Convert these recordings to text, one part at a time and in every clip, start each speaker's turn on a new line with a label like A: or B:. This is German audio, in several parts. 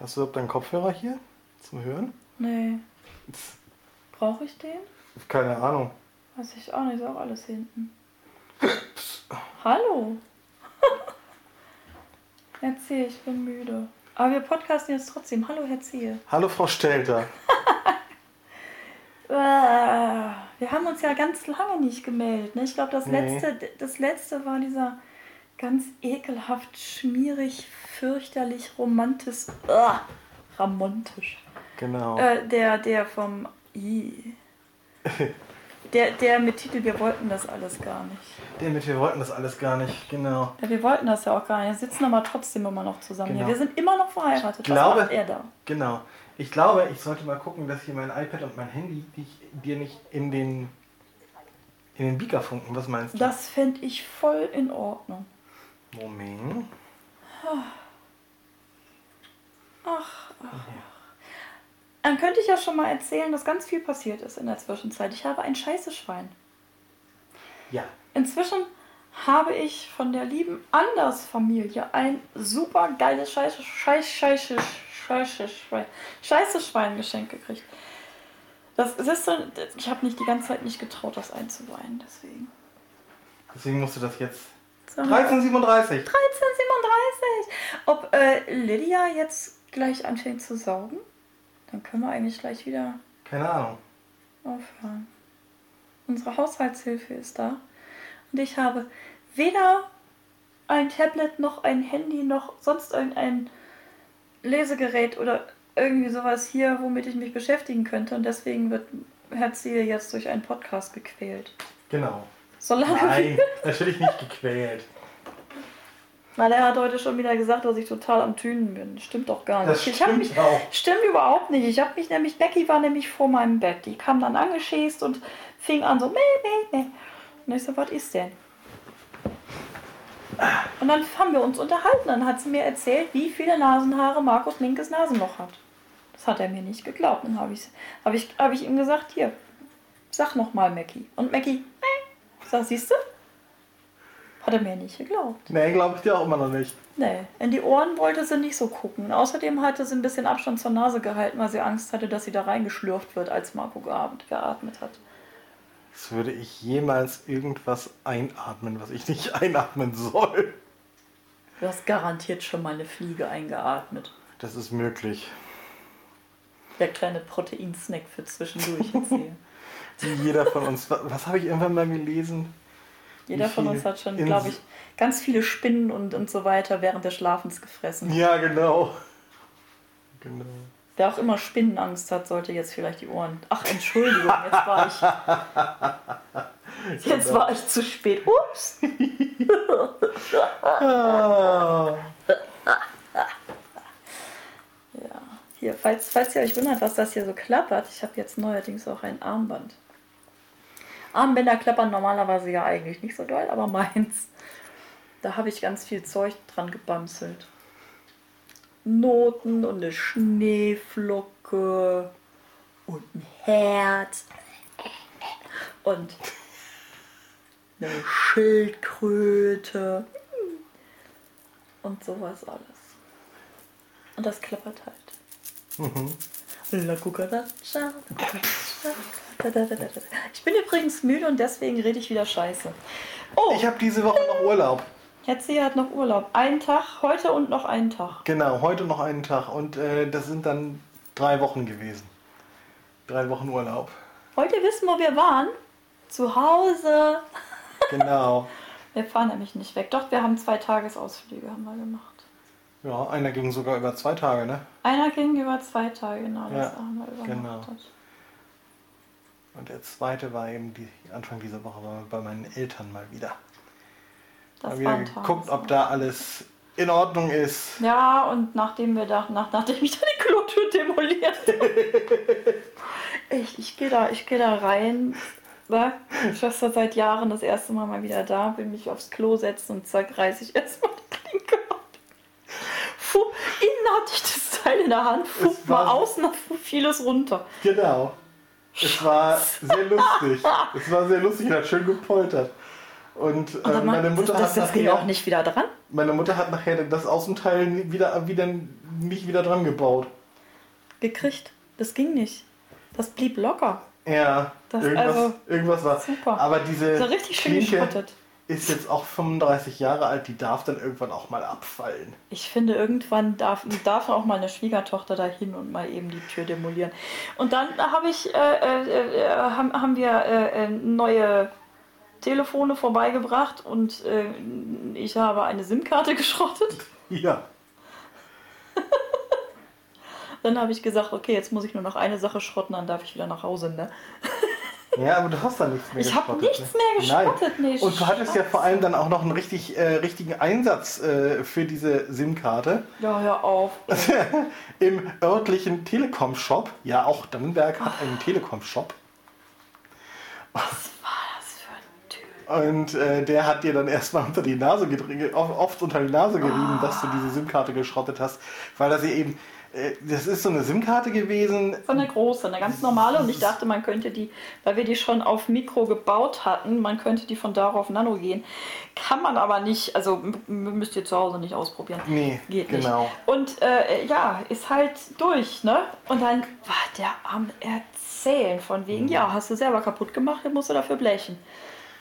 A: Hast du überhaupt deinen Kopfhörer hier zum Hören?
B: Nee. Brauche ich den?
A: Keine Ahnung.
B: Weiß ich auch nicht, ist auch alles hinten. Hallo. Erzähl, ich bin müde. Aber wir podcasten jetzt trotzdem. Hallo, Herr Ziehe.
A: Hallo, Frau Stelter.
B: Äh, Wir haben uns ja ganz lange nicht gemeldet. Ne? Ich glaube, das,
A: Nee.
B: letzte, das letzte war dieser ganz ekelhaft, schmierig, fürchterlich romantisch. Uh, romantisch.
A: Genau.
B: Äh, der, der vom. I. Der, der mit Titel Wir wollten das alles gar nicht.
A: Den mit, wir wollten das alles gar nicht. Genau.
B: Ja, wir wollten das ja auch gar nicht. Wir sitzen aber trotzdem immer noch zusammen
A: Genau.
B: hier. Wir sind immer noch verheiratet.
A: glaube-
B: Was macht er da?
A: Genau. Ich glaube, ich sollte mal gucken, dass hier mein iPad und mein Handy dich, dir nicht in den in den Beaker funken. Was meinst du?
B: Das fände ich voll in Ordnung.
A: Moment.
B: Ach, ach, ach. Dann könnte ich ja schon mal erzählen, dass ganz viel passiert ist in der Zwischenzeit. Ich habe ein scheiße Schwein.
A: Ja.
B: Inzwischen habe ich von der lieben Anders-Familie ein super geiles Scheiße, Scheiße, Scheiße, Scheiße, Schwein, Scheiße Schwein geschenkt gekriegt. Das ist so, ich habe nicht die ganze Zeit nicht getraut, das einzuweihen, deswegen.
A: Deswegen musst du das jetzt.
B: So,
A: 1337.
B: 1337. Ob äh, Lydia jetzt gleich anfängt zu saugen? Dann können wir eigentlich gleich wieder
A: Keine Ahnung.
B: aufhören. Unsere Haushaltshilfe ist da. Und ich habe weder ein Tablet noch ein Handy noch sonst irgendein Lesegerät oder irgendwie sowas hier, womit ich mich beschäftigen könnte. Und deswegen wird Herr Ziel jetzt durch einen Podcast gequält.
A: Genau.
B: Solange
A: Nein, natürlich nicht gequält.
B: Weil er hat heute schon wieder gesagt, dass ich total am Tünen bin. Stimmt doch gar nicht.
A: Das
B: ich
A: stimmt
B: mich,
A: auch.
B: Stimmt überhaupt nicht. Ich habe mich nämlich, Becky war nämlich vor meinem Bett. Die kam dann angeschäst und fing an so, meh, meh, meh. Und ich so, was ist denn? Und dann haben wir uns unterhalten. Dann hat sie mir erzählt, wie viele Nasenhaare Markus Minkes Nasenloch hat. Das hat er mir nicht geglaubt. Dann habe ich, hab ich, hab ich ihm gesagt, hier, sag noch mal, Mackie. Und Mackie, nee. Sag, siehst du? Hat er mir nicht geglaubt.
A: Nee, glaube ich dir auch immer noch nicht.
B: Nee, in die Ohren wollte sie nicht so gucken. Außerdem hatte sie ein bisschen Abstand zur Nase gehalten, weil sie Angst hatte, dass sie da reingeschlürft wird, als Marco geatmet, geatmet hat.
A: Das würde ich jemals irgendwas einatmen, was ich nicht einatmen soll.
B: Du hast garantiert schon mal eine Fliege eingeatmet.
A: Das ist möglich.
B: Der kleine Proteinsnack für zwischendurch jetzt hier.
A: Wie jeder von uns. Was, habe ich irgendwann mal gelesen?
B: Jeder von uns hat schon, glaube ich, ganz viele Spinnen und, und so weiter während des Schlafens gefressen.
A: Ja, genau. Genau.
B: Wer auch immer Spinnenangst hat, sollte jetzt vielleicht die Ohren. Ach, Entschuldigung, jetzt war ich. Jetzt war ich zu spät. Ups!
A: Ah,
B: Ja, hier, falls, falls ihr euch wundert, was das hier so klappert, ich habe jetzt neuerdings auch ein Armband. Armbänder klappern normalerweise ja eigentlich nicht so doll, aber meins. Da habe ich ganz viel Zeug dran gebamselt. Noten und eine Schneeflocke und ein Herz und eine Schildkröte und sowas alles. Und das klappert halt. La cucaracha, la cucaracha, Ich bin übrigens müde und deswegen rede ich wieder scheiße. Oh,
A: ich habe diese Woche noch Urlaub.
B: C. hat noch Urlaub. Einen Tag, heute und noch einen Tag.
A: Genau, heute noch einen Tag. Und äh, das sind dann drei Wochen gewesen. Drei Wochen Urlaub.
B: Heute wissen wir, wir waren zu Hause.
A: Genau.
B: Wir fahren nämlich nicht weg. Doch, wir haben zwei Tagesausflüge haben wir gemacht.
A: Ja, einer ging sogar über zwei Tage, ne?
B: Einer ging über zwei Tage, genau. Das
A: Ja,
B: haben wir übernachtet.
A: genau. Und der zweite war eben die, Anfang dieser Woche war bei meinen Eltern mal wieder.
B: Das
A: mal wieder geguckt, ob da alles in Ordnung ist.
B: Ja, und nachdem wir da, nach, nachdem ich da die Klotür demoliert habe. Echt, ich gehe da, ich gehe da rein. War Schwester seit Jahren das erste Mal mal wieder da, will mich aufs Klo setzen und zack, reiß ich erstmal die Klinke ab. Puh, innen hatte ich das Teil in der Hand,
A: war-
B: mal außen fiel es runter.
A: Genau. Es war sehr lustig. Es war sehr lustig und hat schön gepoltert. Und äh,
B: dann
A: meine Mutter
B: das,
A: hat
B: das,
A: nachher,
B: auch nicht wieder dran.
A: meine Mutter hat nachher das Außenteil wieder, wieder nicht wieder dran gebaut.
B: Gekriegt. Das ging nicht. Das blieb locker.
A: Ja,
B: Das
A: irgendwas,
B: also-
A: irgendwas war.
B: Super.
A: Aber diese
B: So richtig schön
A: Klinke. Ist jetzt auch 35 Jahre alt, die darf dann irgendwann auch mal abfallen.
B: Ich finde, irgendwann darf, darf auch mal eine Schwiegertochter dahin und mal eben die Tür demolieren. Und dann habe ich, äh, äh, äh, haben, haben wir äh, äh, neue Telefone vorbeigebracht und äh, ich habe eine SIM-Karte geschrottet.
A: Ja.
B: Dann habe ich gesagt, okay, jetzt muss ich nur noch eine Sache schrotten, dann darf ich wieder nach Hause. Ne?
A: Ja, aber du hast da nichts mehr
B: Ich habe
A: geschrottet,
B: nichts
A: ne?
B: mehr geschrottet. Nee,
A: Und du hattest ja vor allem dann auch noch einen richtig, äh, richtigen Einsatz äh, für diese SIM-Karte
B: Ja, hör auf.
A: im örtlichen Telekom-Shop. Ja, auch Dannenberg hat einen Telekom-Shop.
B: Was war das für ein Typ?
A: Und äh, der hat dir dann erstmal unter die Nase gedrückt, oft unter die Nase gerieben, dass du diese SIM-Karte geschrottet hast. Weil das eben, äh, das ist so eine SIM-Karte gewesen.
B: So eine große, eine ganz normale. Und ich dachte, man könnte die, weil wir die schon auf Mikro gebaut hatten, man könnte die von da auf Nano gehen. Kann man aber nicht, also müsst ihr zu Hause nicht ausprobieren.
A: Nee,
B: Geht
A: genau.
B: nicht. Und äh, ja, ist halt durch, ne? Und dann war der am Erzählen von wegen,
A: Mhm.
B: ja, hast du selber kaputt gemacht, jetzt musst du dafür blechen.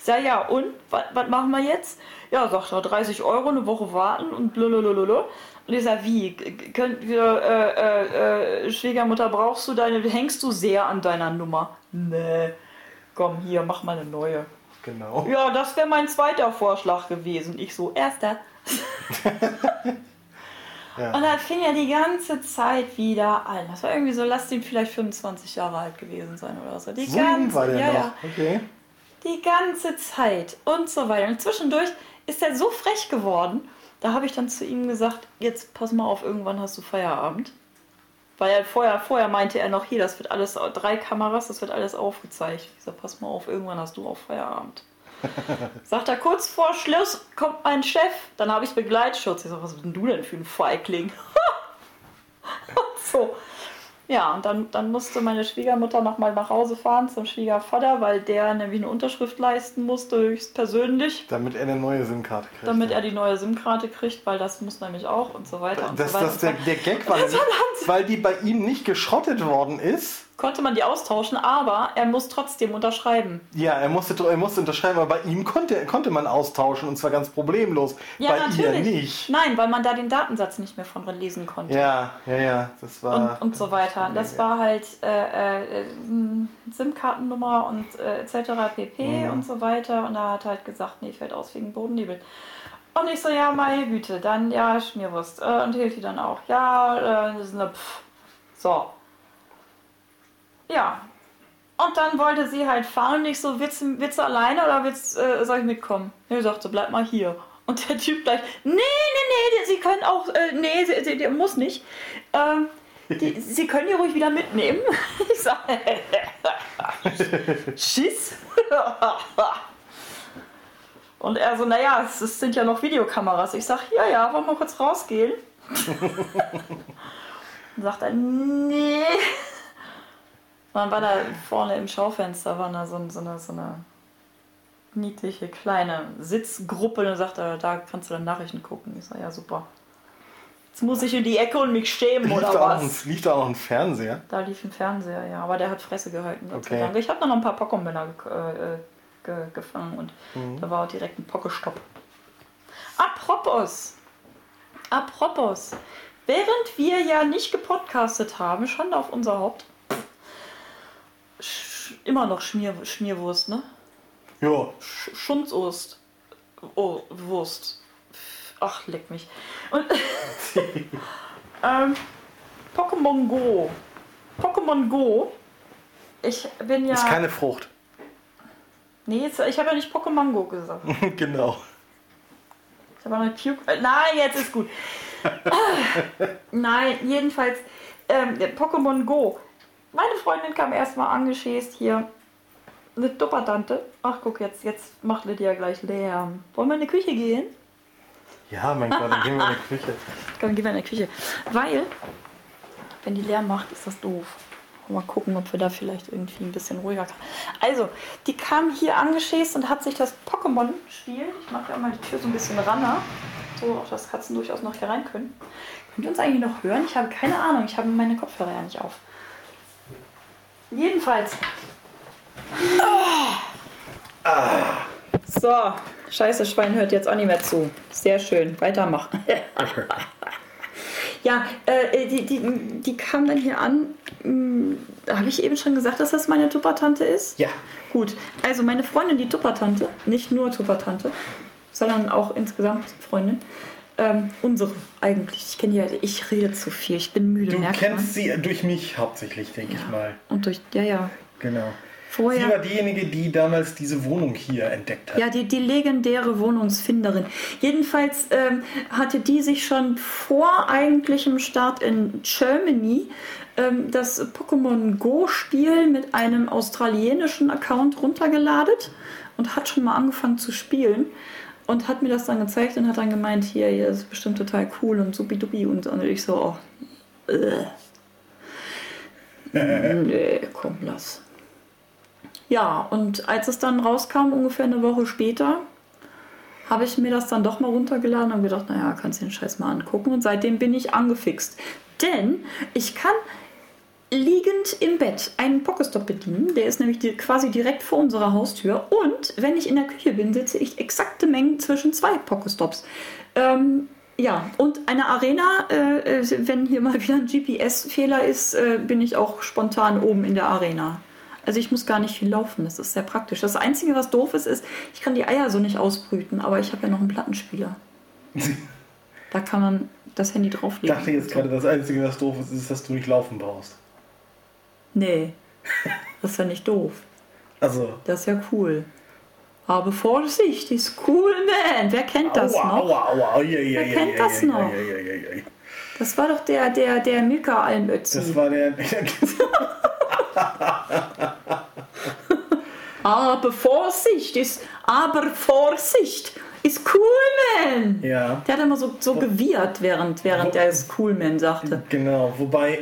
B: Sag, ja, und? Was machen wir jetzt? Ja, sagt er, 30 Euro, eine Woche warten und blablabla. Und ich sag, wie? Könnt wir, äh, äh, äh, Schwiegermutter, brauchst du deine, hängst du sehr an deiner Nummer? Nee. Komm, hier, mach mal eine neue.
A: Genau.
B: Ja, das wäre mein zweiter Vorschlag gewesen. Ich so, erster.
A: Ja.
B: Und dann fing er die ganze Zeit wieder an. Das war irgendwie so, lass den vielleicht 25 Jahre alt gewesen sein oder so. Die
A: So
B: ganze,
A: war der
B: ja,
A: noch.
B: ja,
A: Okay.
B: Die ganze Zeit und so weiter. Und zwischendurch ist er so frech geworden. Da habe ich dann zu ihm gesagt, jetzt pass mal auf, irgendwann hast du Feierabend. Weil er vorher, vorher meinte er noch, hier, das wird alles, drei Kameras, das wird alles aufgezeichnet. Ich sag, pass mal auf, irgendwann hast du auch Feierabend. Sagt er, kurz vor Schluss kommt mein Chef. Dann habe ich Begleitschutz. Ich sag, was bist denn du denn für ein Feigling? so. Ja, und dann, dann musste meine Schwiegermutter nochmal nach Hause fahren zum Schwiegervater, weil der nämlich eine Unterschrift leisten musste, höchstpersönlich,
A: Damit er eine neue SIM-Karte kriegt.
B: damit er die neue SIM-Karte kriegt, weil das muss nämlich auch und so weiter und
A: das,
B: so weiter.
A: das, der,
B: und
A: der Gag war, nämlich, weil die bei ihm nicht geschrottet worden ist.
B: Konnte man die austauschen, aber er muss trotzdem unterschreiben.
A: Ja, er musste, er musste unterschreiben, aber bei ihm konnte, konnte man austauschen und zwar ganz problemlos.
B: Ja,
A: bei ihr
B: natürlich.
A: nicht.
B: Nein, weil man da den Datensatz nicht mehr von lesen konnte.
A: Ja, ja, ja, das war.
B: und, und so weiter. Das war halt äh, äh, m, SIM-Kartennummer und äh, etc. pp.
A: Mhm.
B: und so weiter. Und er hat halt gesagt, nee, fällt aus wegen Bodennebel. Und ich so, ja, meine Güte, dann ja, Schmierwurst. Äh, und Hilti dann auch, ja, äh, Pff. So. Ja. Und dann wollte sie halt fahren und ich so, willst, willst du alleine oder willst, äh, soll ich mitkommen? Nee, sagte, bleib mal hier. Und der Typ gleich, nee, nee, nee, sie können auch, äh, nee, sie, sie, die muss nicht. Ähm, die, sie können die ruhig wieder mitnehmen. Ich sag, Schiss. Und er so, naja, es, es sind ja noch Videokameras. Ich sag, ja, ja, wollen wir kurz rausgehen? Dann sagt er, nee. Dann war da vorne im Schaufenster war da so, so, eine, so eine niedliche kleine Sitzgruppe. Und dann sagt er, da kannst du dann Nachrichten gucken. Ich sag, ja, super. Jetzt muss ich in die Ecke und mich schämen
A: lief,
B: oder
A: da auch ein,
B: was?
A: lief da auch ein Fernseher?
B: Da lief ein Fernseher, ja, aber der hat Fresse gehalten.
A: Okay.
B: Ich habe noch ein paar Pokémon äh, ge gefangen und
A: Mhm.
B: da war auch direkt ein Pokestopp. Apropos, apropos, während wir ja nicht gepodcastet haben, Schande auf unser Haupt, immer noch Schmier Schmierwurst, ne?
A: Ja.
B: Sch Schunzost. Oh, Wurst. Ach, leck mich. Und ähm, Pokémon Go. Pokémon Go. Ich bin ja.
A: Ist keine Frucht.
B: nee, jetzt, ich habe ja nicht Pokémon Go gesagt.
A: genau.
B: Ich habe eine Puke. Äh, nein, jetzt ist gut. nein, jedenfalls ähm, Pokémon Go. Meine Freundin kam erstmal angeschäst hier. Eine Dupperdante. Ach, guck, jetzt, jetzt macht Lydia gleich Lärm. Wollen wir in die Küche gehen?
A: Ja, mein Gott, dann gehen wir in die Küche.
B: Komm, gehen wir in die Küche. Weil, wenn die Lärm macht, ist das doof. Mal gucken, ob wir da vielleicht irgendwie ein bisschen ruhiger kann. Also, die kam hier angeschäst und hat sich das Pokémon-Spiel, ich mache ja mal die Tür so ein bisschen ranner, so dass Katzen durchaus noch hier rein können. Könnt ihr uns eigentlich noch hören? Ich habe keine Ahnung, ich habe meine Kopfhörer ja nicht auf. Jedenfalls. Ah. So, scheiße, Schwein hört jetzt auch nicht mehr zu. Sehr schön, weitermachen. ja, äh, die, die, die kam dann hier an. Hm, Habe ich eben schon gesagt, dass das meine Tuppertante ist?
A: Ja.
B: Gut, also meine Freundin, die Tuppertante, nicht nur Tuppertante, sondern auch insgesamt Freundin. Ähm, unsere eigentlich. Ich kenne ja, ich rede zu viel, ich bin müde.
A: Du kennst
B: man.
A: sie durch mich hauptsächlich, denke ich mal.
B: Und durch, ja, ja.
A: Genau.
B: Vorher-
A: Sie war diejenige, die damals diese Wohnung hier entdeckt hat.
B: Ja, die, die legendäre Wohnungsfinderin. Jedenfalls ähm, hatte die sich schon vor eigentlichem Start in Germany ähm, das Pokémon Go-Spiel mit einem australienischen Account runtergeladen und hat schon mal angefangen zu spielen und hat mir das dann gezeigt und hat dann gemeint, hier, hier ist bestimmt total cool und supidupi und, und ich so, oh, äh. nee, komm, lass. Ja, und als es dann rauskam, ungefähr eine Woche später, habe ich mir das dann doch mal runtergeladen und gedacht, naja, kannst du den Scheiß mal angucken. Und seitdem bin ich angefixt. Denn ich kann liegend im Bett einen Pokestop bedienen. Der ist nämlich die, quasi direkt vor unserer Haustür. Und wenn ich in der Küche bin, sitze ich exakte Mengen zwischen zwei Pokestops. Ähm, ja, und eine Arena, äh, äh, wenn hier mal wieder ein GPS-Fehler ist, äh, bin ich auch spontan oben in der Arena. Also ich muss gar nicht viel laufen, das ist sehr praktisch. Das Einzige, was doof ist, ist, ich kann die Eier so nicht ausbrüten, aber ich habe ja noch einen Plattenspieler. Da kann man das Handy
A: Ich
B: drauflegen.
A: dachte jetzt gerade, das Einzige, was doof ist, ist, dass du nicht laufen brauchst.
B: Nee, das ist ja nicht doof.
A: Also,
B: Das ist ja cool. Aber Vorsicht, ist cool, man. Wer kennt das
A: aua,
B: noch?
A: aua, aua, ui,
B: Wer
A: ui,
B: kennt
A: ui,
B: das
A: ui,
B: noch? Das war doch der, der, der Milka Almötzi.
A: Das war der.
B: Aber Vorsicht ist, aber Vorsicht ist cool, man.
A: ja,
B: Der hat immer so, so gewirrt, während, während er es cool, man sagte.
A: genau. Wobei,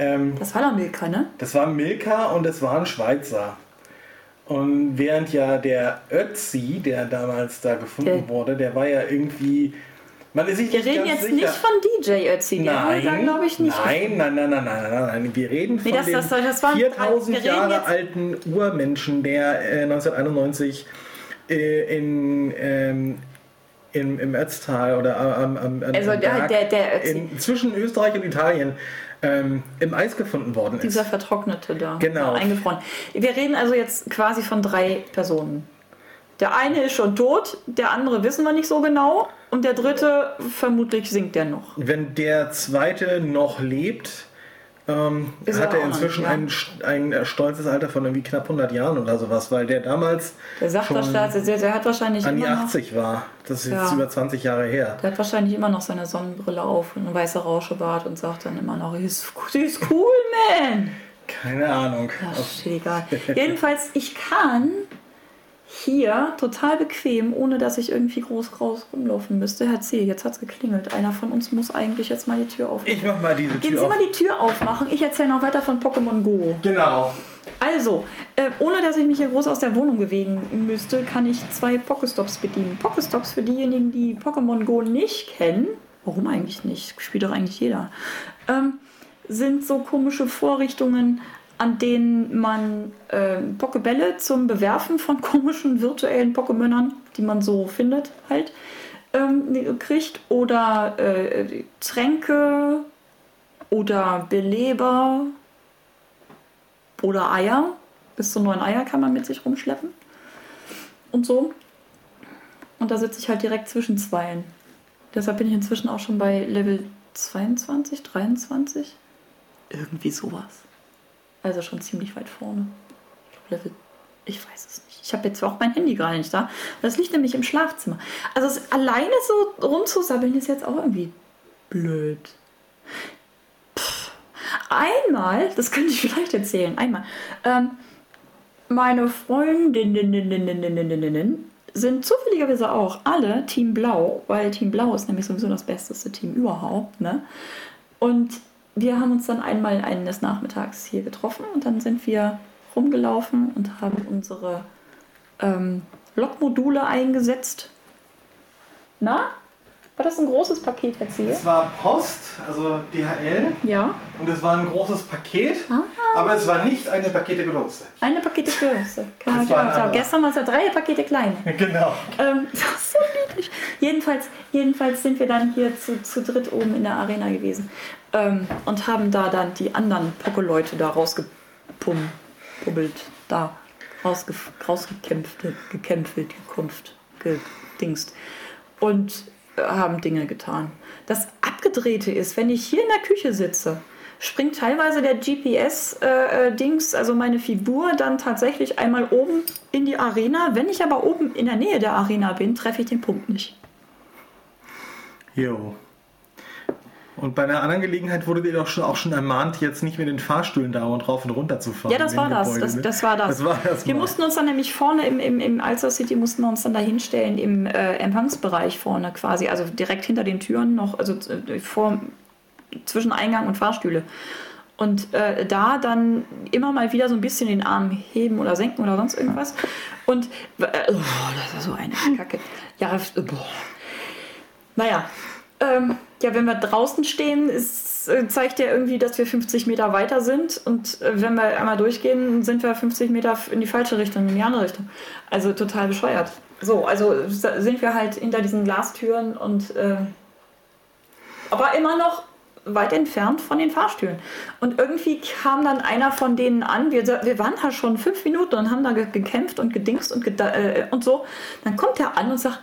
A: ähm,
B: Das war doch Milka, ne?
A: das war Milka und es war ein Schweizer. Und während ja der Ötzi, der damals da gefunden
B: Der-
A: wurde, der war ja irgendwie. Man ist sich
B: Wir reden jetzt
A: sicher.
B: nicht von DJ Ötzi. Der
A: Nein,
B: da, glaube ich, nicht.
A: nein, nein, nein, nein, nein, nein, nein. Wir reden von
B: Nee, das-
A: dem
B: das- das war ein-
A: 4000
B: wir reden
A: Jahre alten Urmenschen, der äh, 1991 äh, in, ähm, in, im Ötztal oder am, am, am
B: Also der- der- der Ötzi.
A: in, zwischen Österreich und Italien ähm, im Eis gefunden worden ist.
B: Dieser Vertrocknete da.
A: Genau.
B: da Eingefroren. Wir reden also jetzt quasi von drei Personen. Der eine ist schon tot, der andere wissen wir nicht so genau und der dritte vermutlich singt der noch.
A: Wenn der zweite noch lebt, ähm, hat
B: er
A: inzwischen ein, ein stolzes Alter von irgendwie knapp 100 Jahren oder sowas, weil der damals
B: Der das, der, der, hat wahrscheinlich
A: an die
B: immer noch,
A: 80 war. Das ist jetzt
B: Ja.
A: über 20 Jahre her.
B: der hat wahrscheinlich immer noch seine Sonnenbrille auf und ein weißer Rauschebart und sagt dann immer noch, ist, ist cool, man.
A: Keine Ahnung.
B: Ja, steht egal. Jedenfalls, ich kann hier total bequem, ohne dass ich irgendwie groß raus rumlaufen müsste. Herr C., jetzt hat's geklingelt. Einer von uns muss eigentlich jetzt mal die Tür aufmachen.
A: Ich mach mal diese
B: Gehen
A: Tür
B: Sie
A: auf.
B: mal die Tür aufmachen. Ich erzähle noch weiter von Pokémon Go.
A: Genau.
B: Also, äh, ohne dass ich mich hier groß aus der Wohnung bewegen müsste, kann ich zwei Pokestops bedienen. Pokestops für diejenigen, die Pokémon Go nicht kennen, warum eigentlich nicht? Spielt doch eigentlich jeder. Ähm, sind so komische Vorrichtungen, an denen man äh, Pokebälle zum Bewerfen von komischen virtuellen Pokémonern, die man so findet, halt, ähm, kriegt. Oder äh, Tränke oder Beleber oder Eier. Bis zu neun Eier kann man mit sich rumschleppen. Und so. Und da sitze ich halt direkt zwischen zweien. Deshalb bin ich inzwischen auch schon bei Level 22, 23. Irgendwie sowas. Also schon ziemlich weit vorne. Level. Ich weiß es nicht. Ich habe jetzt auch mein Handy gerade nicht da. Das liegt nämlich im Schlafzimmer. Also es, alleine so rumzusabbeln ist jetzt auch irgendwie blöd. Einmal, das könnte ich vielleicht erzählen, einmal. Ähm, meine Freundinnen sind zufälligerweise auch alle Team Blau, weil Team Blau ist nämlich sowieso das besteste Team überhaupt. Ne? Und wir haben uns dann einmal eines Nachmittags hier getroffen und dann sind wir rumgelaufen und haben unsere ähm, Lokmodule eingesetzt. Na? War das ein großes Paket jetzt hier?
A: Es war Post, also DHL,
B: Ja.
A: und es war ein großes Paket,
B: Ah.
A: aber es war nicht eine Pakete Größe.
B: Eine Pakete. Kann man
A: ein
B: genau sagen. Gestern war es ja drei Pakete kleine.
A: Genau.
B: Ähm, das ist so niedlich. Jedenfalls, jedenfalls sind wir dann hier zu, zu dritt oben in der Arena gewesen ähm, und haben da dann die anderen Poco-Leute da rausgepummelt, da rausge, rausgekämpft, gekämpft, gekumpft, gedingst und haben Dinge getan. Das Abgedrehte ist, wenn ich hier in der Küche sitze, springt teilweise der GPS-Dings, also meine Figur, dann tatsächlich einmal oben in die Arena. Wenn ich aber oben in der Nähe der Arena bin, treffe ich den Punkt nicht.
A: Jo. Und bei einer anderen Gelegenheit wurde ihr doch schon, auch schon ermahnt, jetzt nicht mit den Fahrstühlen dauernd rauf und runter zu fahren.
B: Ja, das war das. Das,
A: ne?
B: das war das.
A: Das war das
B: wir
A: mal.
B: mussten uns dann nämlich vorne im, im, im Alster City mussten wir uns dann da hinstellen im äh, Empfangsbereich vorne quasi, also direkt hinter den Türen noch, also äh, vor, zwischen Eingang und Fahrstühle. Und äh, da dann immer mal wieder so ein bisschen den Arm heben oder senken oder sonst irgendwas. Und äh, oh, das ist so eine Kacke. Ja, äh, boah. Naja, ähm, ja, wenn wir draußen stehen, ist, äh, zeigt er irgendwie, dass wir 50 Meter weiter sind. Und äh, wenn wir einmal durchgehen, sind wir 50 Meter in die falsche Richtung, in die andere Richtung. Also total bescheuert. So, also sind wir halt hinter diesen Glastüren und äh, aber immer noch weit entfernt von den Fahrstühlen. Und irgendwie kam dann einer von denen an, wir, wir waren da schon fünf Minuten und haben da ge- gekämpft und gedingst und, äh, und so. Dann kommt er an und sagt,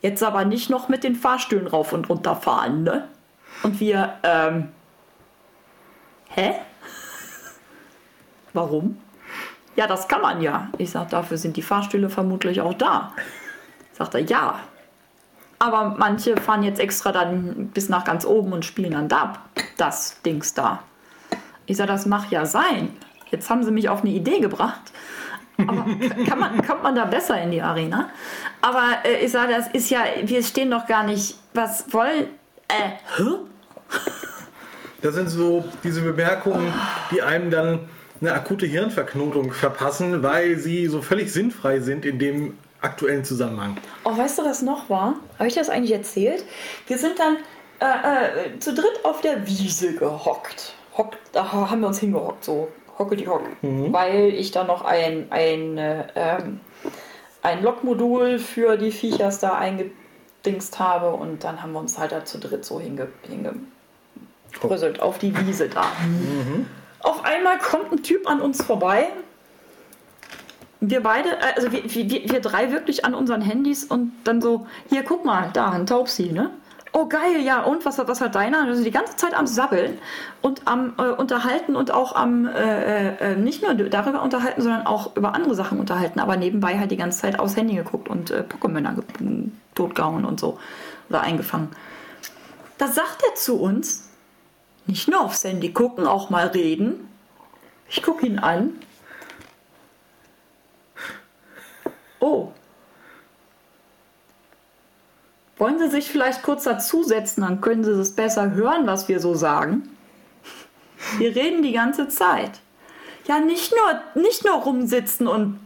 B: jetzt aber nicht noch mit den Fahrstühlen rauf und runter fahren, ne? Und wir, ähm, hä? Warum? Ja, das kann man ja. Ich sag, dafür sind die Fahrstühle vermutlich auch da. Sagt er, ja. Aber manche fahren jetzt extra dann bis nach ganz oben und spielen dann da das Dings da. Ich sag, das mag ja sein. Jetzt haben sie mich auf eine Idee gebracht. Aber kann man, kommt man da besser in die Arena? Aber äh, ich sage, das ist ja, wir stehen doch gar nicht, was wollen. Äh, hä?
A: Das sind so diese Bemerkungen, die einem dann eine akute Hirnverknotung verpassen, weil sie so völlig sinnfrei sind in dem aktuellen Zusammenhang.
B: Oh, weißt du, was noch war? Habe ich das eigentlich erzählt? Wir sind dann äh, äh, zu dritt auf der Wiese gehockt. Hockt, da haben wir uns hingehockt, so hockeli hock. Weil ich da noch ein, ein, äh, ähm, ein Lokmodul für die Viechers da eingedingst habe und dann haben wir uns halt da zu dritt so hinge, hingebröselt auf die Wiese da. Auf einmal kommt ein Typ an uns vorbei. Wir beide, äh, also wir, wir, wir drei wirklich an unseren Handys und dann so, hier guck mal, da, ein Taubsi, ne? Oh geil, ja, und was, hat- was hat deiner? Also die ganze Zeit am Sabbeln und am äh, Unterhalten und auch am, äh, äh, nicht nur darüber unterhalten, sondern auch über andere Sachen unterhalten, aber nebenbei halt die ganze Zeit aufs Handy geguckt und äh, Pokémon ge- totgehauen und so. Oder eingefangen. Da sagt er zu uns, nicht nur aufs Handy gucken, auch mal reden. Ich gucke ihn an. Oh. Wollen Sie sich vielleicht kurz dazusetzen, dann können Sie es besser hören, was wir so sagen. Wir reden die ganze Zeit. Ja, nicht nur, nicht nur rumsitzen und,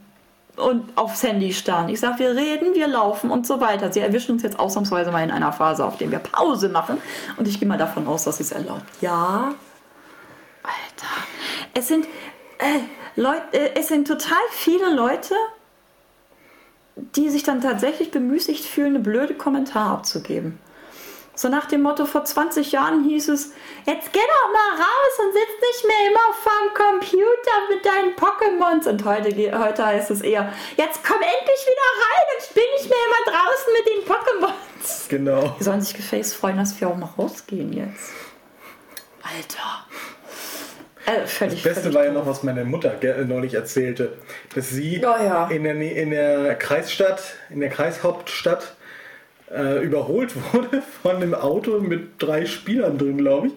B: und aufs Handy starren. Ich sage, wir reden, wir laufen und so weiter. Sie erwischen uns jetzt ausnahmsweise mal in einer Phase, auf der wir Pause machen. Und ich gehe mal davon aus, dass Sie es erlaubt. Ja. Alter. Es sind, äh, Leute, äh, es sind total viele Leute, die sich dann tatsächlich bemüßigt fühlen, eine blöde Kommentar abzugeben. So nach dem Motto, vor 20 Jahren hieß es, jetzt geh doch mal raus und sitz nicht mehr immer vorm Computer mit deinen Pokémons. Und heute, heute heißt es eher, jetzt komm endlich wieder rein und spiel nicht mehr immer draußen mit den Pokémons.
A: Genau.
B: Die sollen sich gefälligst freuen, dass wir auch mal rausgehen jetzt. Alter. Äh, völlig,
A: Das Beste war ja noch, was meine Mutter ge- neulich erzählte, dass sie
B: Ja, ja.
A: In, der, in der Kreisstadt, in der Kreishauptstadt äh, überholt wurde von einem Auto mit drei Spielern drin, glaube ich.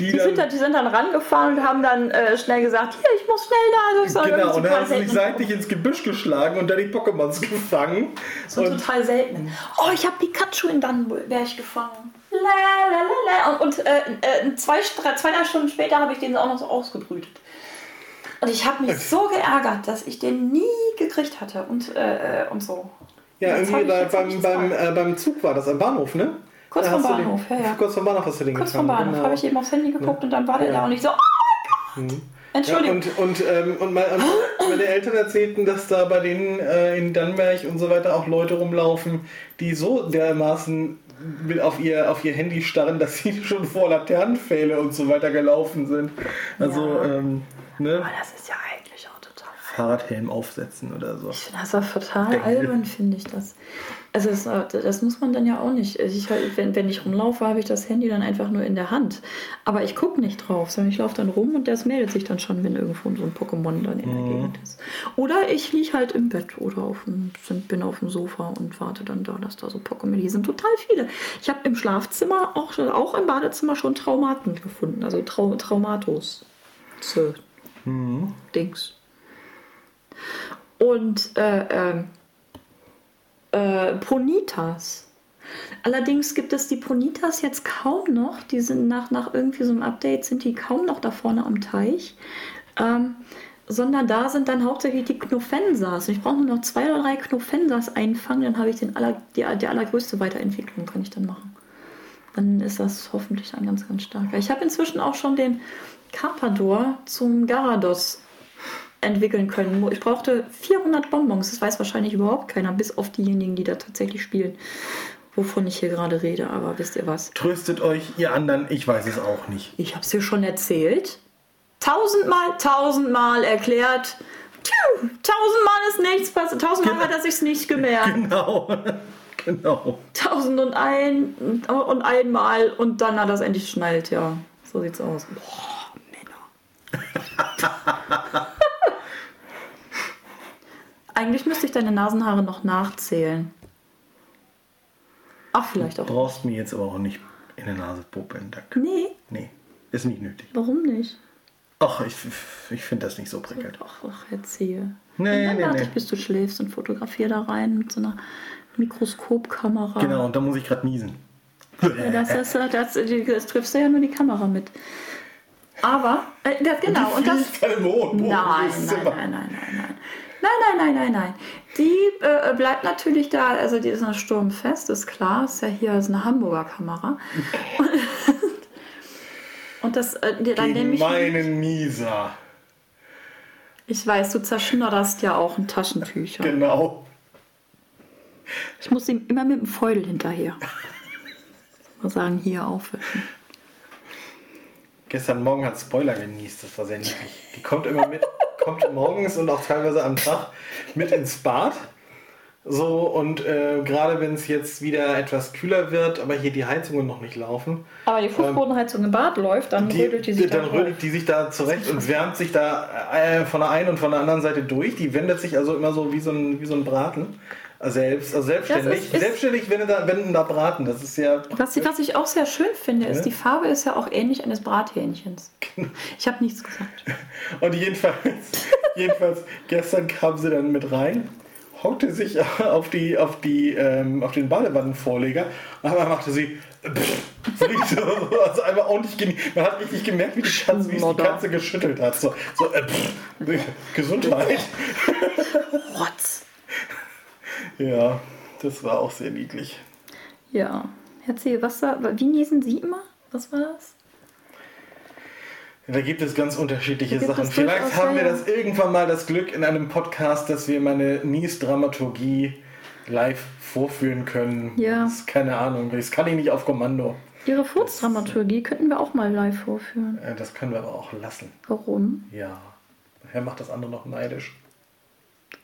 A: Die,
B: Die
A: dann,
B: sind, dann, die sind dann rangefahren und haben dann äh, schnell gesagt, hier, ich muss schnell da. Also
A: Genau, und dann haben sie sich seitlich ins Gebüsch geschlagen und dann die Pokémons gefangen.
B: So total selten. Oh, ich habe Pikachu in dann wäre ich gefangen. La lalalala. Und, und äh, äh, zwei, drei, zwei, drei Stunden später habe ich den auch noch so ausgebrütet. Und ich habe mich so geärgert, dass ich den nie gekriegt hatte und, äh, äh und so.
A: Ja,
B: Jetzt
A: irgendwie da, beim, beim, äh, beim Zug war das am Bahnhof, ne?
B: Kurz vom Bahnhof,
A: den,
B: ja, ja.
A: Kurz vom Bahnhof hast du den
B: Kurz vom
A: gefangen.
B: Bahnhof
A: genau.
B: habe ich eben aufs Handy geguckt und dann war der
A: Ja.
B: da und ich so, oh mein Gott!
A: Ja,
B: Entschuldigung.
A: und und, ähm, und meine, meine Eltern erzählten, dass da bei denen äh, in Dannenberg und so weiter auch Leute rumlaufen, die so dermaßen auf ihr, auf ihr Handy starren, dass sie schon vor Laternenpfähle und so weiter gelaufen sind. Also,
B: Ja.
A: ähm, ne?
B: Aber das ist ja eigentlich
A: Fahrradhelm aufsetzen oder so.
B: Ich finde das auch total
A: Geil.
B: albern, finde ich das. Also das, das muss man dann ja auch nicht. Also Ich, wenn, wenn ich rumlaufe, habe ich das Handy dann einfach nur in der Hand. Aber ich gucke nicht drauf, sondern ich laufe dann rum und das meldet sich dann schon, wenn irgendwo so ein Pokémon dann in der Gegend ist. Oder ich liege halt im Bett oder auf dem, bin auf dem Sofa und warte dann da, dass da so Pokémon, die sind total viele. Ich habe im Schlafzimmer, auch, auch im Badezimmer schon Traumaten gefunden, also Trau, Traumatos. So. Dings. Und äh, ähm, äh, Ponitas. Allerdings gibt es die Ponitas jetzt kaum noch. Die sind nach, nach irgendwie so einem Update sind die kaum noch da vorne am Teich. Ähm, sondern da sind dann hauptsächlich die Knofensas. Ich brauche nur noch zwei oder drei Knofensas einfangen, dann habe ich den aller, die, die allergrößte Weiterentwicklung, kann ich dann machen. Dann ist das hoffentlich ein ganz, ganz starker. Ich habe inzwischen auch schon den Carpador zum Garados entwickeln können. Ich brauchte 400 Bonbons. Das weiß wahrscheinlich überhaupt keiner, bis auf diejenigen, die da tatsächlich spielen. Wovon ich hier gerade rede, aber wisst ihr was?
A: Tröstet euch, ihr anderen, ich weiß es auch nicht.
B: Ich habe es dir schon erzählt. Tausendmal, tausendmal erklärt. Tju, tausendmal ist nichts passiert. Tausendmal hat er sich's nicht gemerkt.
A: Genau. genau.
B: Tausend und ein und einmal und dann hat er es endlich schnallt, ja. So sieht's aus. Boah, Männer. Eigentlich müsste ich deine Nasenhaare noch nachzählen. Ach, vielleicht auch.
A: Brauchst mir jetzt aber auch nicht in der Nase popeln, danke.
B: Nee,
A: Nee, ist nicht nötig.
B: warum nicht?
A: Ach, ich, ich finde das nicht so prickelnd.
B: Doch, ach, erzähle.
A: Nee,
B: dann
A: nee,
B: warte
A: nee.
B: ich, bis du schläfst und fotografiere da rein mit so einer Mikroskopkamera.
A: Genau, und da muss ich gerade niesen.
B: Ja, das, das, das, das, das triffst du ja nur die Kamera mit. Aber, äh, das, genau, und das.
A: Bogen
B: Nein, nein, nein, nein, nein, nein. Nein, nein, nein, nein, nein. Die äh, bleibt natürlich da, also die ist noch sturmfest, ist klar. Ist ja hier ist eine Hamburger Kamera. Und das, äh, dann nehme ich.
A: meinen Nieser.
B: Ich weiß, du zerschnodderst ja auch ein Taschentücher.
A: Genau.
B: Ich muss ihm immer mit dem Feudel hinterher. Mal sagen, hier aufwischen.
A: Gestern Morgen hat Spoiler genießt, das war sehr niedlich. Die kommt immer mit, kommt morgens und auch teilweise am Tag mit ins Bad. So, und äh, gerade wenn es jetzt wieder etwas kühler wird, aber hier die Heizungen noch nicht laufen,
B: Aber die Fußbodenheizung im Bad läuft, dann
A: die,
B: rödelt die sich
A: dann
B: da
A: rödelt die sich da zurecht und wärmt sich da äh, von der einen und von der anderen Seite durch. Die wendet sich also immer so wie so ein, wie so ein Braten. Selbst, also selbstständig.
B: ist- ist-
A: selbstständig wendender, wendender Braten. Das ist ja.
B: Was ich, was ich auch sehr schön finde, ist,
A: Ja.
B: die Farbe ist ja auch ähnlich eines Brathähnchens. Ich habe nichts gesagt.
A: Und jedenfalls, jedenfalls, gestern kam sie dann mit rein, hockte sich auf, die, auf, die, ähm, auf den Badewannenvorleger und einmal machte sie. So so, also einmal ordentlich genie- Man hat richtig gemerkt, wie die Katze, wie die. Katze geschüttelt hat. So, so äh, Gesundheit.
B: Rotz.
A: Ja, das war auch sehr niedlich.
B: Ja. Erzähl, was war, wie niesen Sie immer? Was war das?
A: Da gibt es ganz unterschiedliche
B: Da gibt
A: Sachen. Vielleicht haben wir das irgendwann mal das Glück in einem Podcast, dass wir meine Nies-Dramaturgie live vorführen können.
B: Ja.
A: Das ist keine Ahnung. Das kann ich nicht auf Kommando.
B: Ihre Furzdramaturgie könnten wir auch mal live vorführen.
A: Äh, Das können wir aber auch lassen.
B: Warum?
A: Ja. Nachher macht das andere noch neidisch.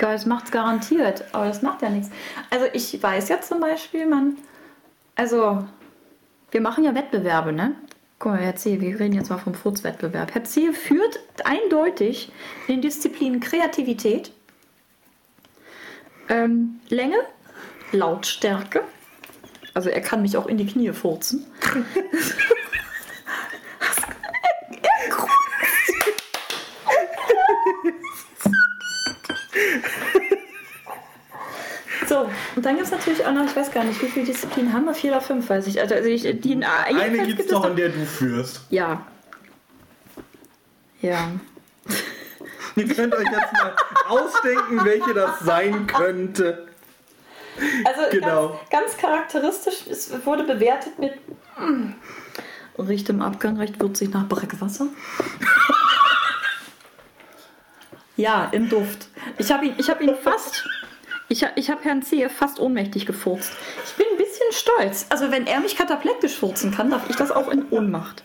B: Das macht's garantiert, aber das macht ja nichts. Also ich weiß ja zum Beispiel, man, also wir machen ja Wettbewerbe, ne? Guck mal, Herr C., wir reden jetzt mal vom Furzwettbewerb. Herr C. führt eindeutig in den Disziplinen Kreativität, ähm, Länge, Lautstärke, also er kann mich auch in die Knie furzen. So, Und dann gibt es natürlich auch noch, ich weiß gar nicht, wie viele Disziplinen haben wir? Vier oder fünf, weiß ich. Also, also ich, die, in-
A: Eine
B: jedenfalls
A: gibt es noch, an der du führst.
B: Ja. Ja.
A: Ihr könnt euch jetzt mal ausdenken, welche das sein könnte.
B: Also
A: Genau.
B: ganz, ganz charakteristisch, es wurde bewertet mit mm, riecht im Abgang recht würzig nach Brackwasser. ja, im Duft. Ich habe ihn, ich hab ihn fast, ich, ich habe Herrn Zehe fast ohnmächtig gefurzt. Ich bin ein bisschen stolz. Also wenn er mich kataplektisch furzen kann, darf ich das auch in Ohnmacht.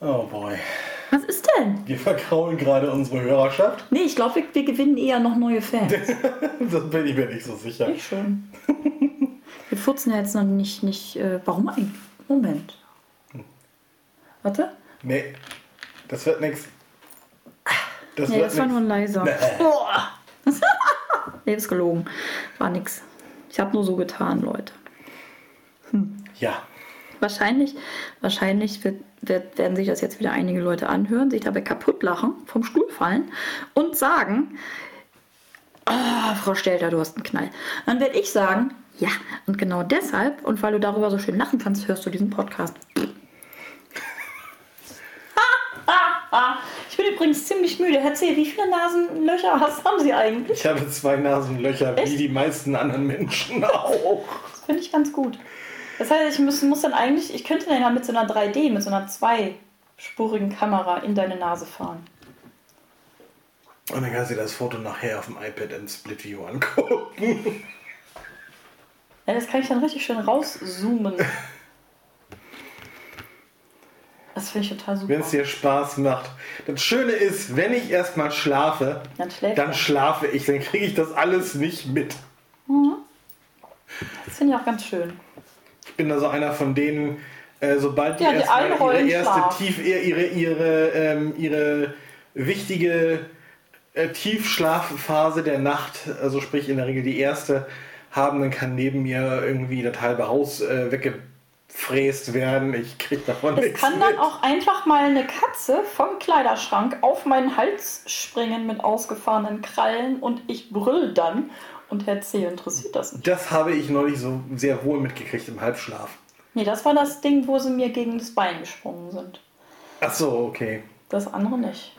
A: Oh boy.
B: Was ist denn?
A: Wir verkraulen gerade unsere Hörerschaft.
B: Nee, ich glaube, wir, wir gewinnen eher noch neue Fans.
A: Das bin ich mir nicht so sicher.
B: Ich schon. Wir furzen ja jetzt noch nicht. nicht äh, warum eigentlich? Moment. Warte.
A: Nee, das wird nix. Das
B: Nee, das war nur ein leiser.
A: Nee.
B: Boah. nee, ist gelogen. War nix. Ich habe nur so getan, Leute.
A: Ja.
B: Wahrscheinlich, wahrscheinlich wird, wird, werden sich das jetzt wieder einige Leute anhören, sich dabei kaputt lachen, vom Stuhl fallen und sagen, ah, Frau Stelter, du hast einen Knall. Dann werde ich sagen, ja, und genau deshalb, und weil du darüber so schön lachen kannst, hörst du diesen Podcast. Ich bin übrigens ziemlich müde. Erzähl, wie viele Nasenlöcher hast, haben Sie eigentlich?
A: Ich habe zwei Nasenlöcher, wie
B: Echt?
A: die meisten anderen Menschen auch.
B: Das finde ich ganz gut. Das heißt, ich muss, muss dann eigentlich, ich könnte dann ja mit so einer 3D, mit so einer zweispurigen Kamera in deine Nase fahren.
A: Und dann kannst du dir das Foto nachher auf dem iPad in Split View angucken.
B: Ja, das kann ich dann richtig schön rauszoomen. Das finde ich total super.
A: Wenn es dir Spaß macht. Das Schöne ist, wenn ich erstmal schlafe,
B: Dann
A: dann schlafe ich. Dann kriege ich das alles nicht mit.
B: Das finde ich auch ganz schön.
A: Ich bin da so einer von denen, äh, sobald die
B: Ja, die
A: erstmal ihre erste
B: Schlaf.
A: Tief, ihre, ihre, ihre, ähm, ihre wichtige äh, Tiefschlafphase der Nacht, also sprich in der Regel die erste, haben, dann kann neben mir irgendwie das halbe Haus äh, weggefräst werden. Ich krieg davon
B: Es
A: nichts
B: kann dann
A: mit.
B: auch einfach mal eine Katze vom Kleiderschrank auf meinen Hals springen mit ausgefahrenen Krallen und ich brüll dann und Herr C. interessiert das nicht.
A: Das habe ich neulich so sehr wohl mitgekriegt im Halbschlaf.
B: Nee, das war das Ding, wo sie mir gegen das Bein gesprungen sind.
A: Ach so, okay.
B: Das andere nicht.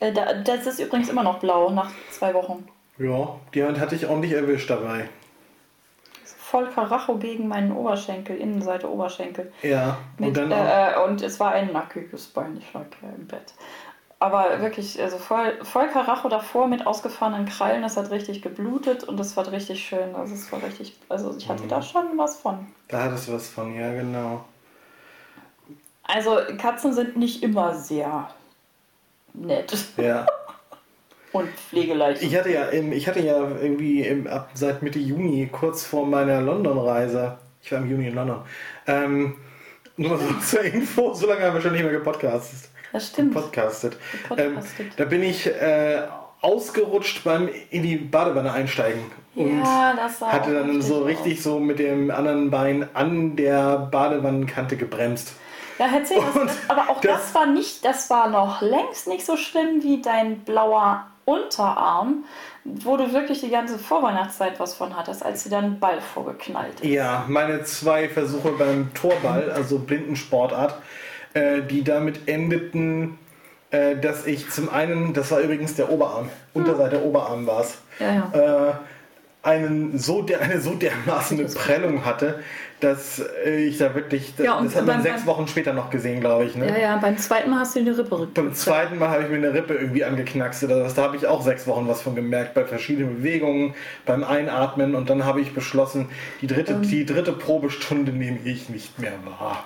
B: Äh, da, das ist übrigens immer noch blau nach zwei Wochen.
A: Ja, die Hand hatte ich ordentlich erwischt dabei.
B: Voll Karacho gegen meinen Oberschenkel, Innenseite Oberschenkel.
A: Ja, und
B: Mit,
A: dann
B: äh, und es war ein nackiges Bein, ich lag ja im Bett. Aber wirklich, also voll, voll Karacho davor mit ausgefahrenen Krallen, das hat richtig geblutet und das war richtig schön. Also es war richtig, also ich hatte da schon was von.
A: da hattest du was von, ja genau.
B: Also Katzen sind nicht immer sehr nett
A: Ja.
B: und pflegeleicht.
A: Ich hatte ja, ich hatte ja irgendwie ab seit Mitte Juni, kurz vor meiner London-Reise, ich war im Juni in London, ähm, nur so zur Info, so lange haben wir schon nicht mehr gepodcastet.
B: Das stimmt.
A: Podcastet. Ähm, da bin ich äh, ausgerutscht beim in die Badewanne einsteigen und
B: ja, das war
A: hatte dann
B: richtig
A: so
B: aus.
A: richtig so mit dem anderen Bein an der Badewannenkante gebremst.
B: Ja, erzähl, das, aber auch das,
A: das-
B: war nicht, das war noch längst nicht so schlimm wie dein blauer Unterarm, wo du wirklich die ganze Vorweihnachtszeit was von hattest, als dir dann Ball vorgeknallt ist.
A: Ja, meine zwei Versuche beim Torball, also Blindensportart, äh, die damit endeten, äh, dass ich zum einen, das war übrigens der Oberarm, Unterseite Oberarm war es,
B: Ja, ja.
A: äh, einen so der, eine so dermaßen eine Prellung hatte, dass ich da wirklich, das,
B: Ja, und
A: das hat man sechs Wochen später noch gesehen, glaube ich. Ne?
B: ja, ja, beim zweiten Mal hast du die Rippe
A: Beim zweiten Mal habe ich mir eine Rippe irgendwie angeknackst oder was. Da habe ich auch sechs Wochen was von gemerkt, bei verschiedenen Bewegungen, beim Einatmen und dann habe ich beschlossen, die dritte,
B: Ähm.
A: die dritte Probestunde nehme ich nicht mehr wahr.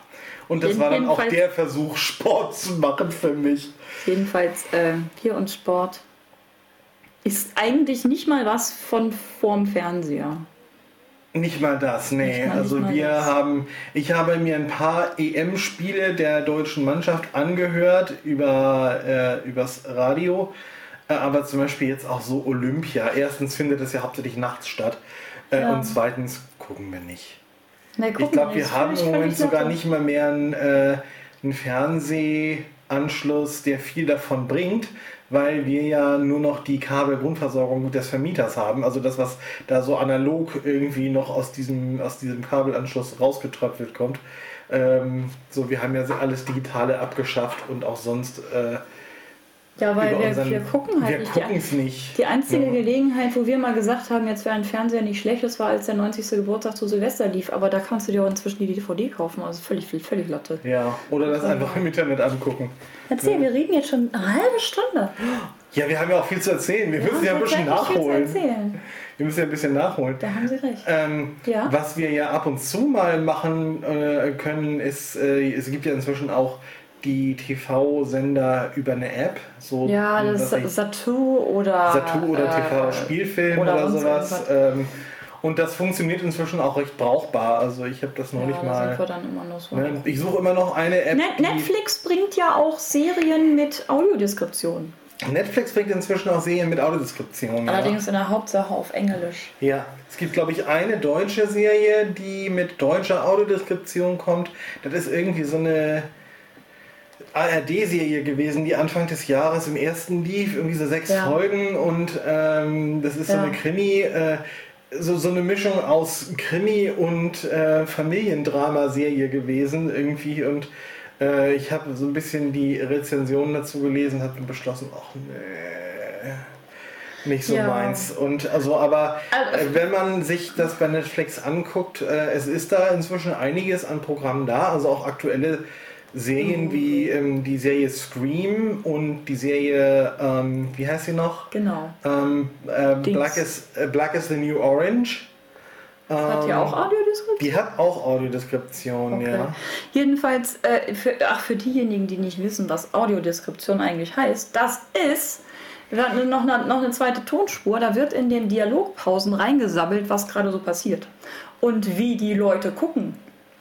A: Und das
B: Jeden-
A: war dann auch der Versuch, Sport zu machen für mich.
B: Jedenfalls äh, hier und Sport ist eigentlich nicht mal was von vorm Fernseher.
A: Nicht mal das, nee.
B: Mal-
A: also wir
B: das.
A: haben, ich habe mir ein paar EM-Spiele der deutschen Mannschaft angehört über äh, übers Radio, äh, aber zum Beispiel jetzt auch so Olympia. Erstens findet es ja hauptsächlich nachts statt äh,
B: Ja.
A: und zweitens gucken wir nicht.
B: Na,
A: Ich
B: guck
A: glaube, wir haben im Moment sogar nicht mal mehr einen, äh, einen Anschluss, der viel davon bringt, weil wir ja nur noch die Kabelgrundversorgung des Vermieters haben. Also das, was da so analog irgendwie noch aus diesem, aus diesem Kabelanschluss rausgetröpfelt kommt. Ähm, so, wir haben ja alles Digitale abgeschafft und auch sonst. Äh,
B: ja, weil wir,
A: unseren-
B: wir gucken halt
A: wir
B: nicht.
A: gucken
B: Die,
A: es nicht.
B: die einzige
A: Ja.
B: Gelegenheit, wo wir mal gesagt haben, jetzt wäre ein Fernseher nicht schlecht, das war, als der 90. Geburtstag zu Silvester lief. Aber da kannst du dir auch inzwischen die DVD kaufen. Also völlig, völlig Latte.
A: Ja, oder das einfach im Internet angucken.
B: Erzähl, wir reden jetzt schon eine halbe Stunde.
A: Ja, wir haben ja auch viel zu erzählen. Wir müssen ja ein bisschen nachholen. Wir müssen ja ein bisschen nachholen.
B: Da haben Sie recht.
A: Ähm,
B: Ja.
A: Was wir ja ab und zu mal machen äh, können, ist, äh, es gibt ja inzwischen auch die TV-Sender über eine App. So,
B: Ja, das ist Satu oder.
A: Satu oder
B: äh,
A: TV-Spielfilm
B: oder
A: oder, sowas. Ähm, und das funktioniert inzwischen auch recht brauchbar. Also ich habe das noch
B: Ja,
A: nicht mal.
B: so.
A: Ne? Ich suche immer noch eine App.
B: Net Netflix bringt ja auch Serien mit Audiodeskription.
A: Netflix bringt inzwischen auch Serien mit Audiodeskription. Ja.
B: Allerdings in der Hauptsache auf Englisch.
A: Ja, es gibt, glaube ich, eine deutsche Serie, die mit deutscher Audiodeskription kommt. Das ist irgendwie so eine ARD-Serie gewesen, die Anfang des Jahres im ersten lief, irgendwie so sechs
B: Ja.
A: Folgen und ähm, das ist so
B: Ja.
A: eine Krimi, äh, so, so eine Mischung aus Krimi und äh, Familiendrama-Serie gewesen irgendwie und äh, ich habe so ein bisschen die Rezensionen dazu gelesen, habe beschlossen, ach nee, nicht so
B: Ja.
A: meins. Und also, aber
B: Also-
A: äh, wenn man sich das bei Netflix anguckt, äh, es ist da inzwischen einiges an Programmen da, also auch aktuelle Serien
B: Mhm.
A: wie ähm, die Serie Scream und die Serie, ähm, wie heißt sie noch?
B: Genau.
A: Ähm, äh. Black, is, äh, Black is the New Orange.
B: Hat die
A: Ähm,
B: auch Audiodeskription?
A: Die hat auch Audiodeskription,
B: Okay.
A: ja.
B: Jedenfalls, äh, für, ach, für diejenigen, die nicht wissen, was Audiodeskription eigentlich heißt, das ist noch eine, noch eine zweite Tonspur, da wird in den Dialogpausen reingesammelt, was gerade so passiert. Und wie die Leute gucken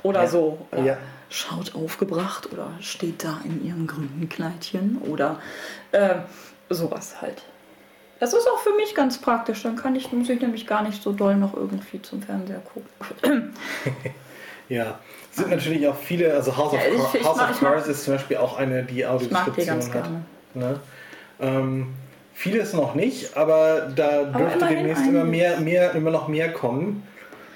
B: oder
A: Ja.
B: so.
A: Ja.
B: Schaut aufgebracht oder steht da in ihrem grünen Kleidchen oder äh, sowas halt. Das ist auch für mich ganz praktisch. Dann kann ich, muss ich nämlich gar nicht so doll noch irgendwie zum Fernseher gucken.
A: Ja, es sind natürlich auch viele, also House of,
B: Ja, ich- ich
A: House
B: mag-
A: of Cards ist zum Beispiel auch eine, die
B: Ich mag die
A: Audiodeskription
B: ganz
A: hat.
B: gerne.
A: Ne? Ähm, vieles noch nicht, aber da dürfte demnächst immer mehr, mehr, immer noch mehr kommen.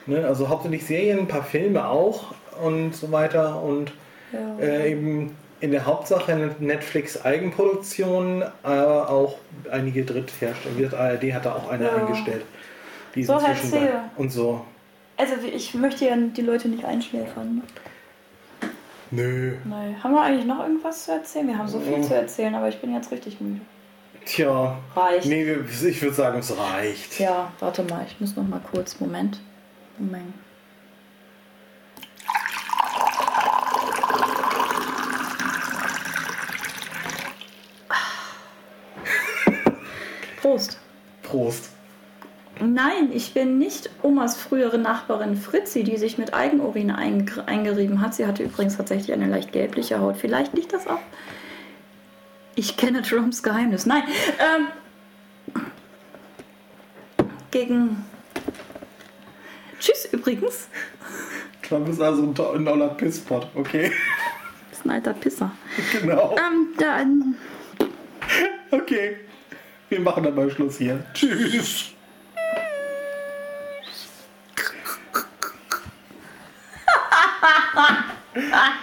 A: Ne? Also hauptsächlich Serien, ein paar Filme auch und so weiter und
B: Ja.
A: äh, eben in der Hauptsache Netflix Eigenproduktion, aber auch einige Dritthersteller. ARD hat da auch eine
B: Ja.
A: eingestellt. Die
B: So, erzähl.
A: da. Und so.
B: Also ich möchte ja die Leute nicht einschläfern.
A: Nö.
B: Nein. Haben wir eigentlich noch irgendwas zu erzählen? Wir haben so viel
A: Oh.
B: zu erzählen, aber ich bin jetzt richtig müde.
A: Tja.
B: Reicht.
A: Nee, ich würde sagen, es reicht.
B: Ja, warte mal, ich muss noch mal kurz. Moment. Moment. Prost.
A: Prost.
B: Nein, ich bin nicht Omas frühere Nachbarin Fritzi, die sich mit Eigenurin eingerieben hat. Sie hatte übrigens tatsächlich eine leicht gelbliche Haut. Vielleicht liegt das auch. Ich kenne Trumps Geheimnis. Nein. Ähm, gegen. Tschüss übrigens.
A: Trump ist also ein, to- ein toller Pisspot, okay?
B: Das ist ein alter Pisser.
A: genau.
B: Ähm, da,
A: Okay. Wir machen dann mal Schluss hier. Tschüss.